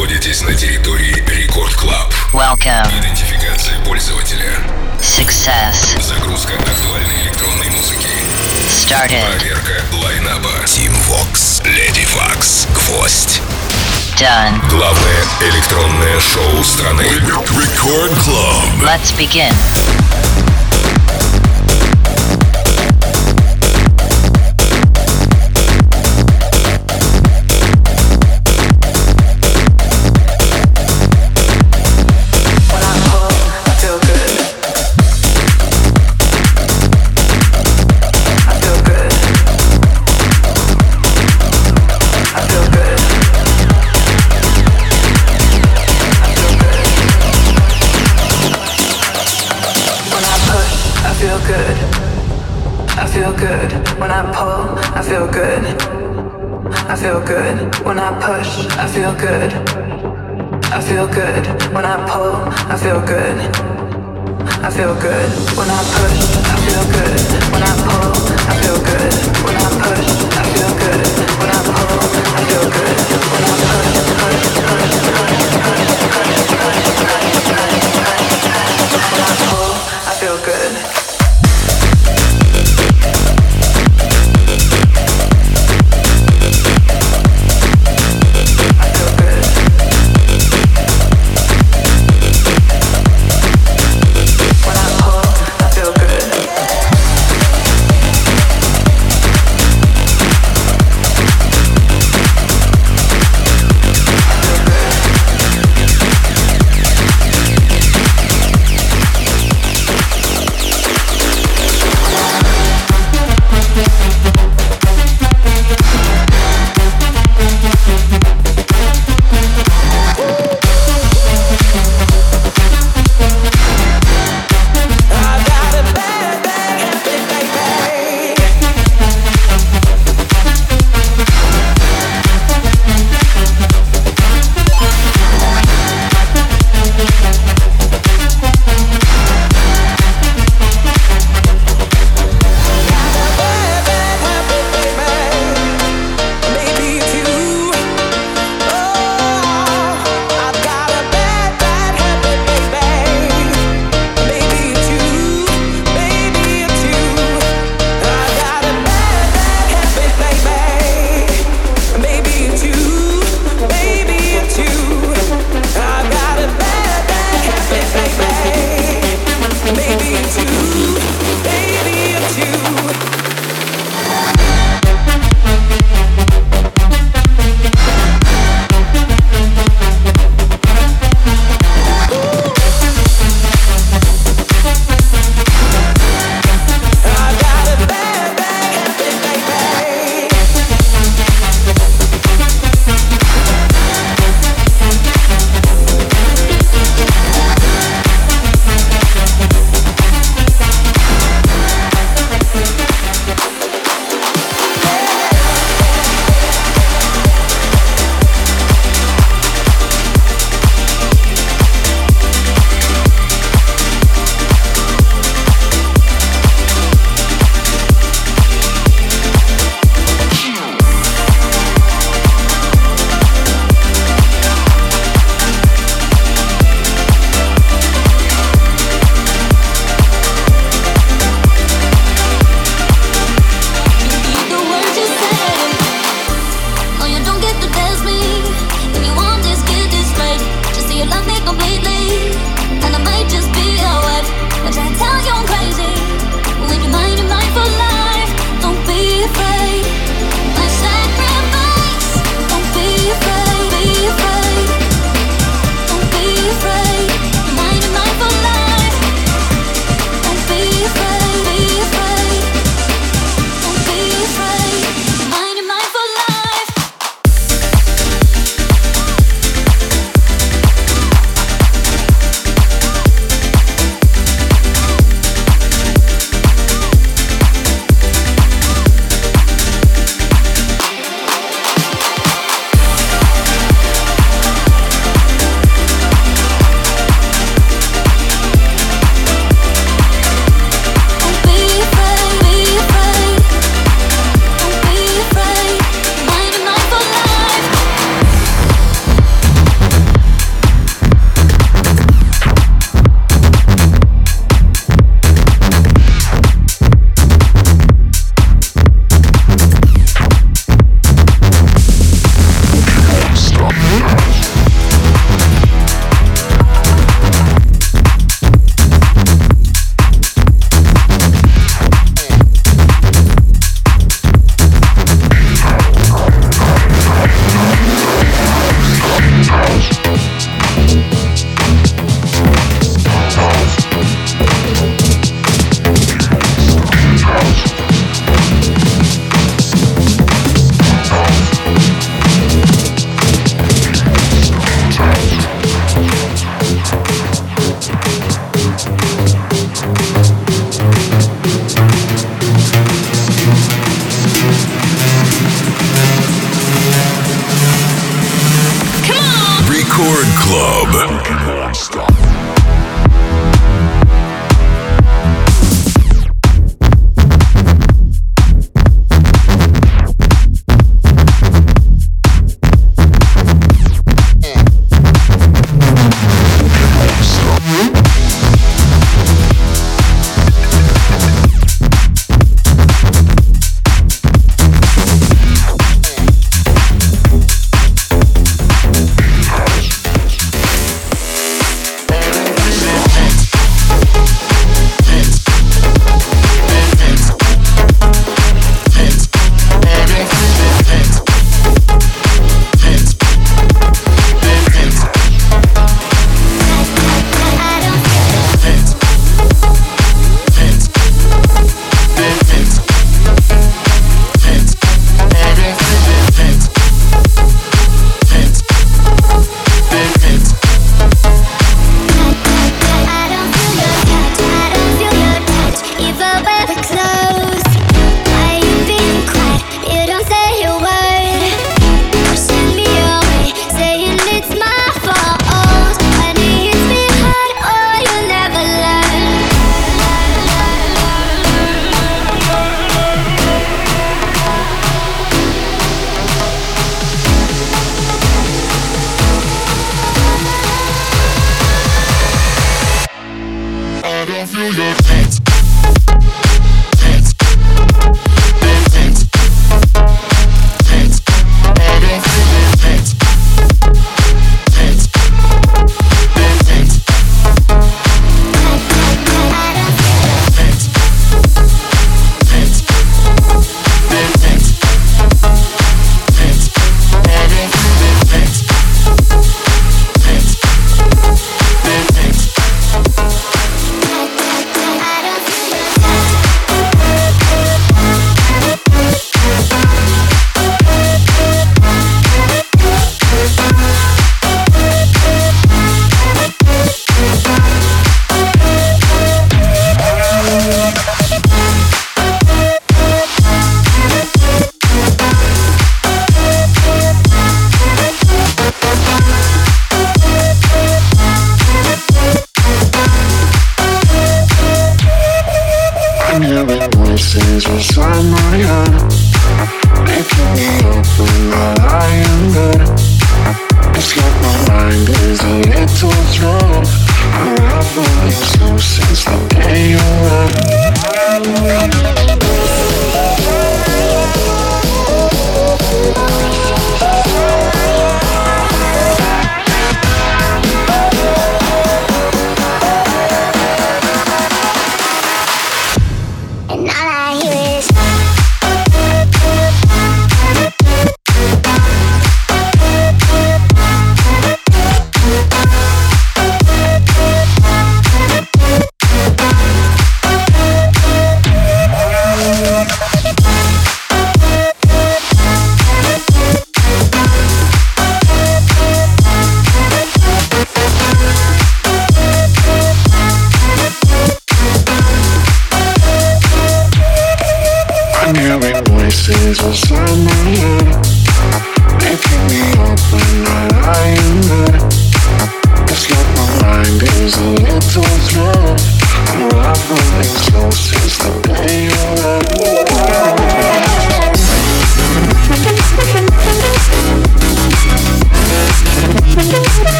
находитесь на территории Рекорд Клаб. Welcome. Идентификация пользователя. Success. Загрузка актуальной электронной музыки. Started. Проверка лайнаба. Team Vox, Lady Vox, Гвоздь. Done. Главное электронное шоу страны. Рекорд Club. Let's begin. Feel good. I feel good when I pull. I feel good. I feel good when I push. I feel good when I pull. I feel good when I push. I feel good when I pull. I feel good when I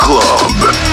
Club.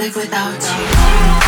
Live without you.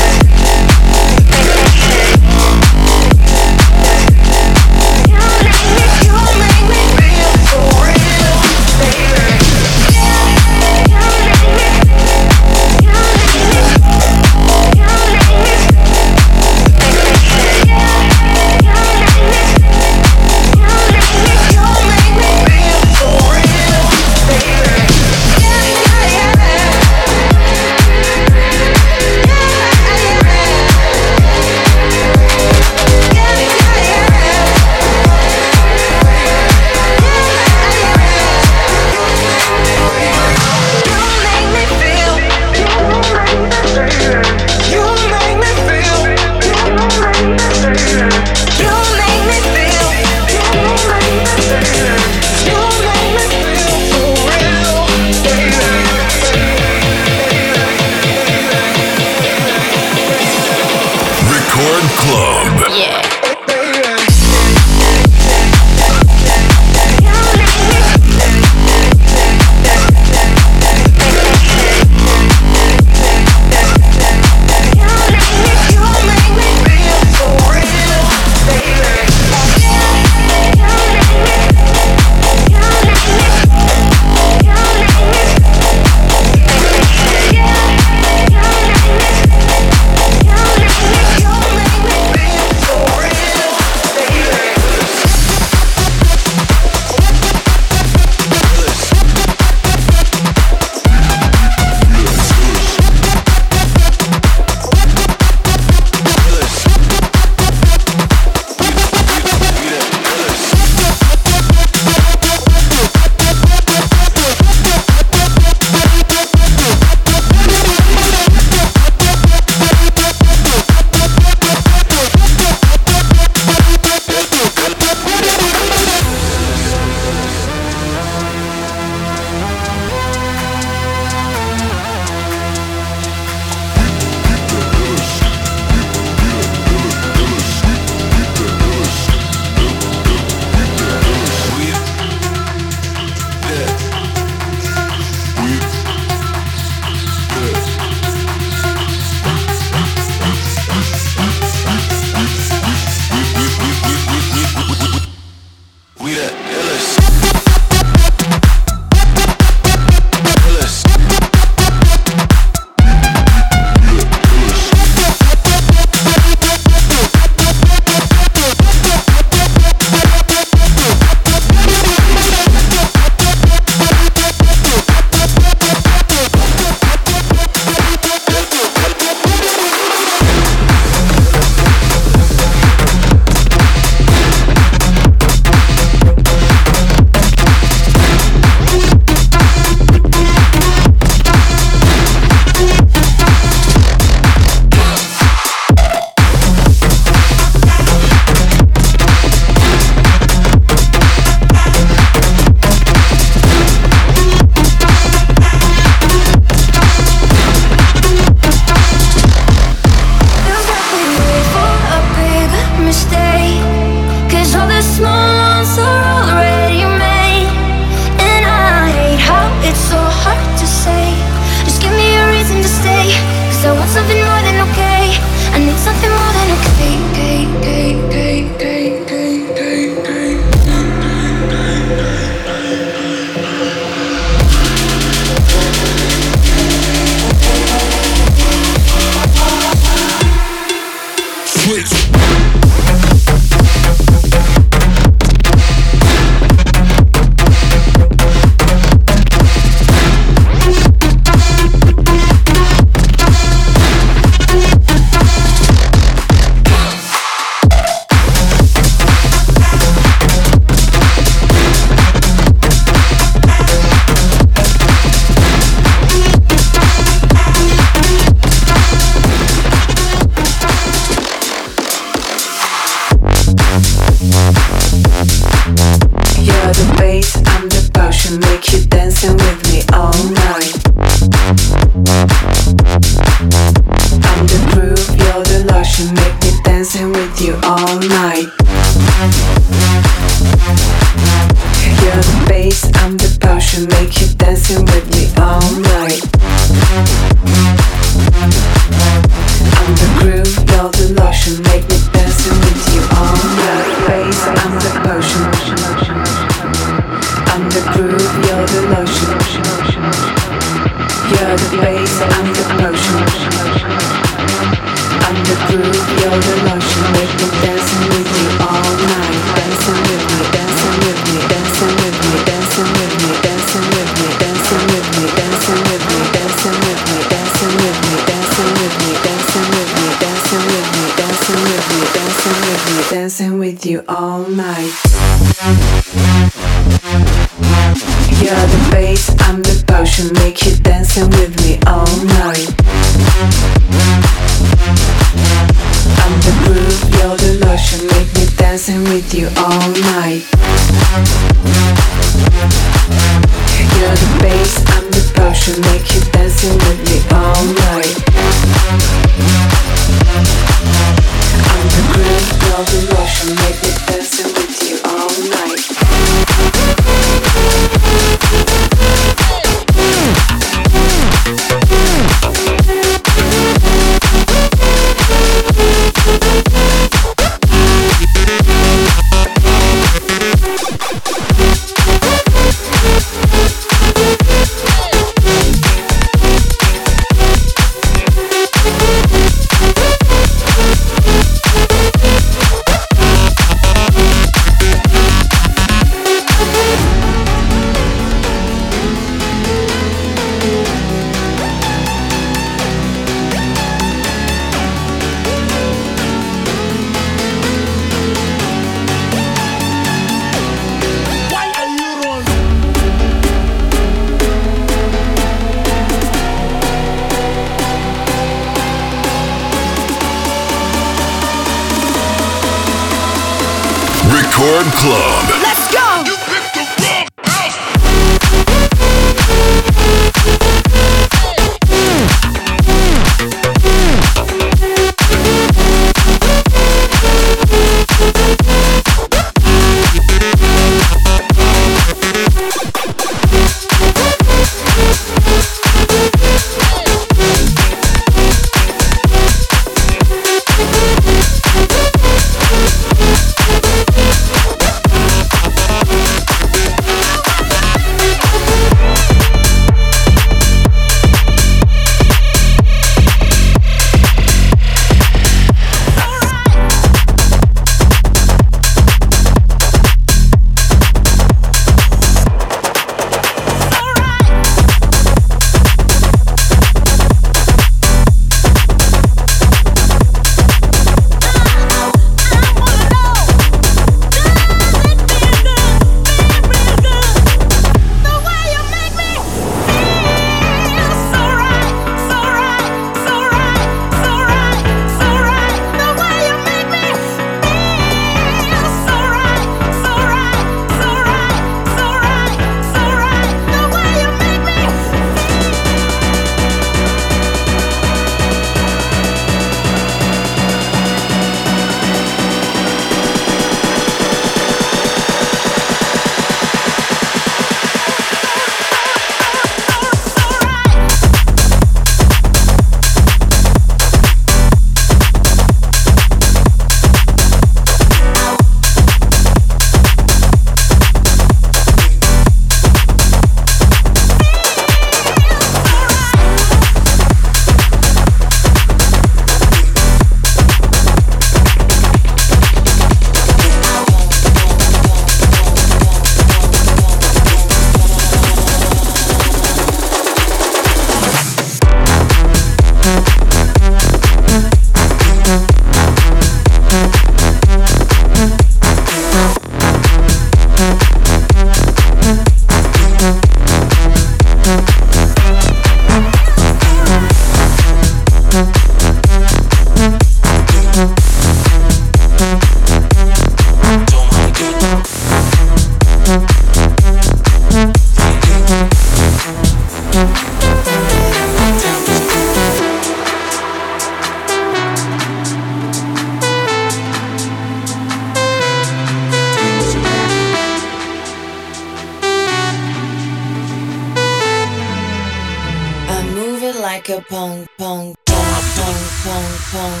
Like a pong pong pong pong pong pong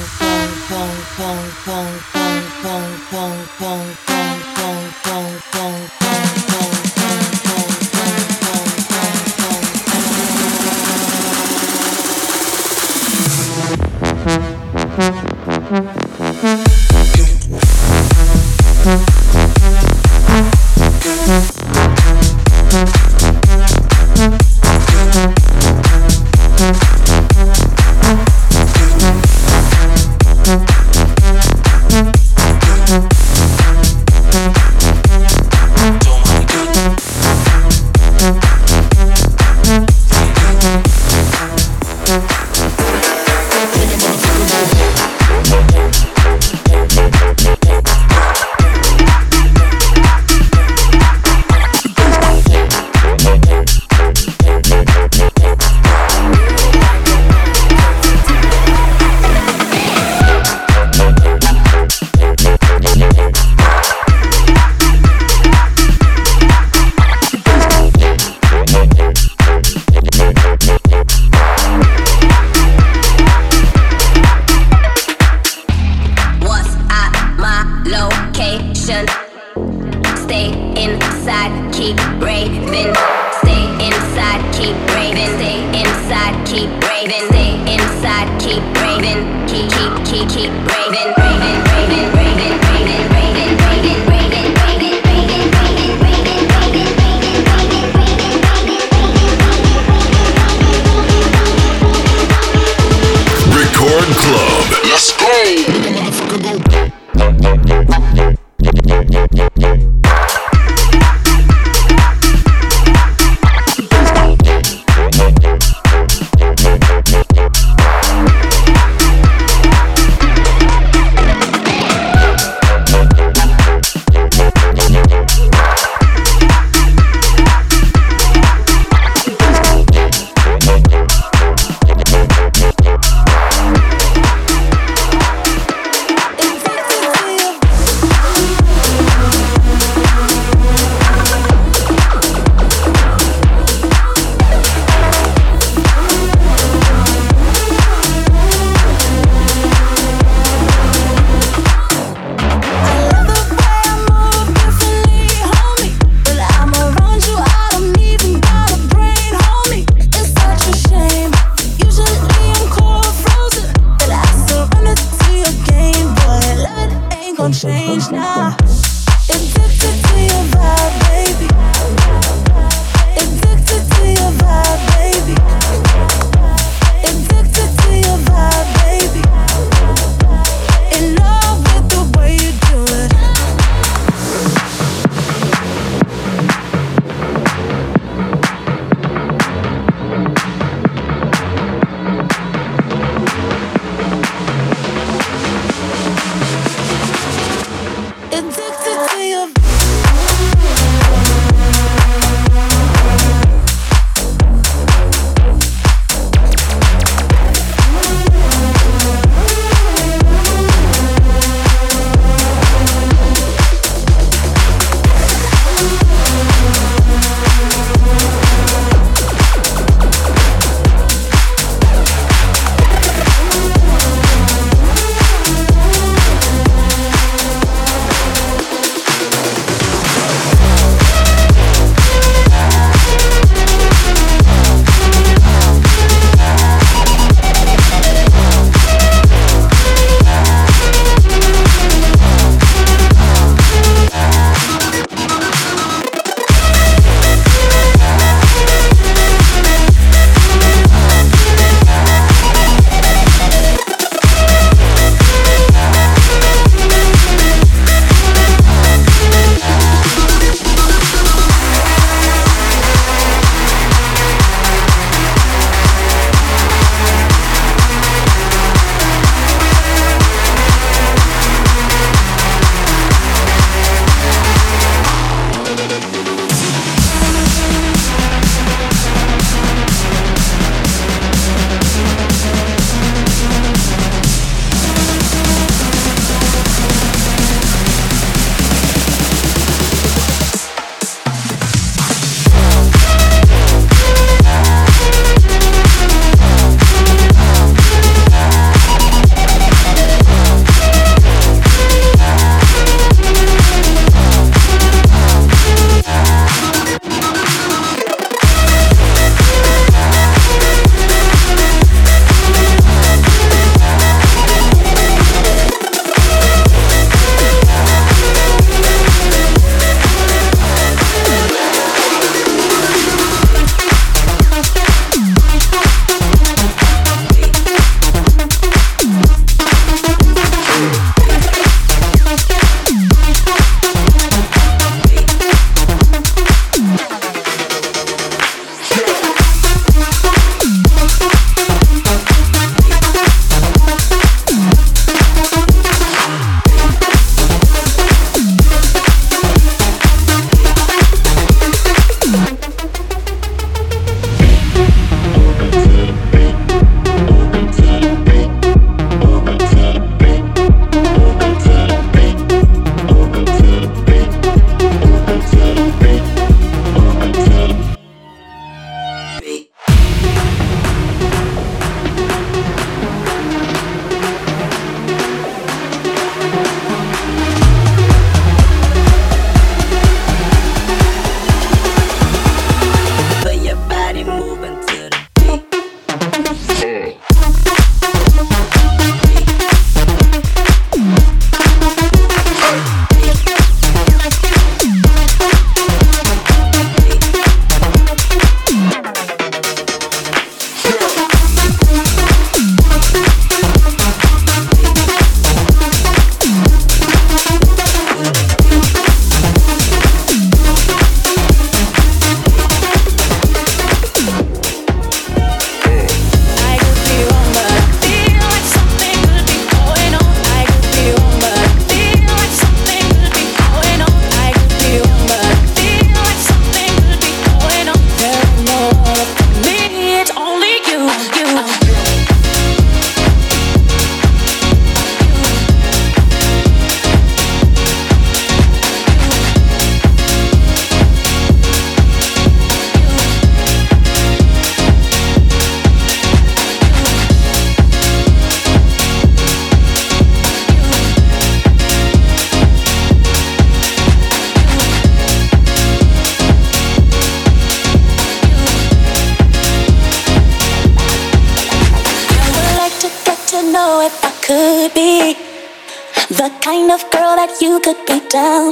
pong pong pong pong pong pong pong pong pong pong pong pong What's no, no, no.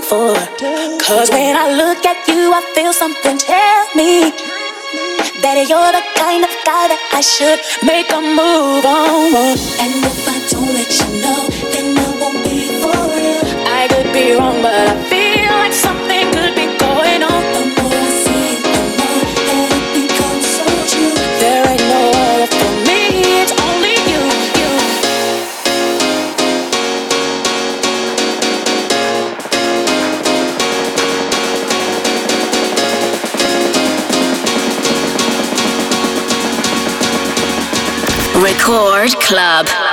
For. Cause when I look at you, I feel something tell me that you're the kind of guy that I should make a move on. And if I don't let you know, then I won't be for real. I could be wrong, but I Record Club.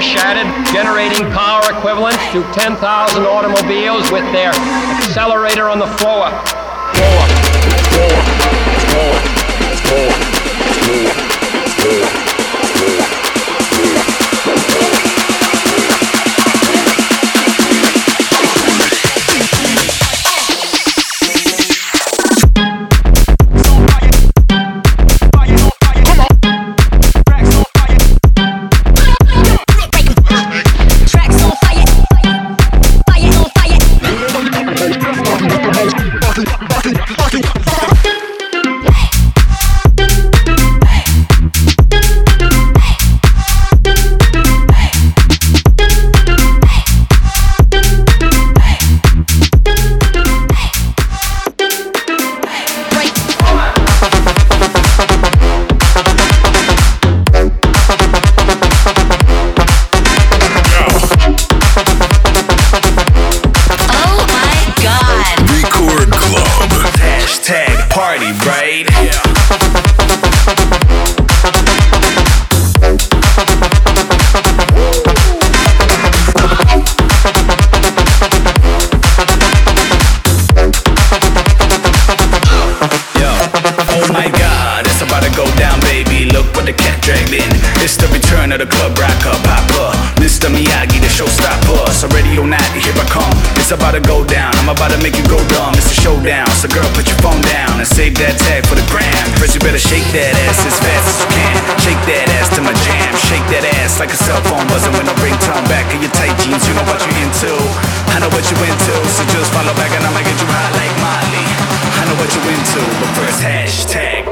Shattered, generating power equivalent to 10,000 automobiles with their accelerator on the floor. Floor. Floor. Floor. Floor. Floor. Floor. It's about to go down. I'm about to make you go dumb. It's a showdown. So girl, put your phone down and save that tag for the gram. First, you better shake that ass as fast as you can. Shake that ass to my jam. Shake that ass like a cell phone buzzing with no ringtone. Back in your tight jeans, you know what you're into. I know what you into, so just follow back and I'ma get you high like Molly. I know what you into, but first hashtag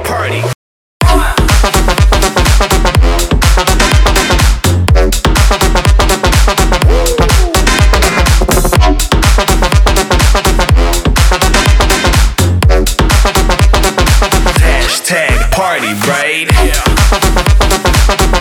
party, right? Yeah.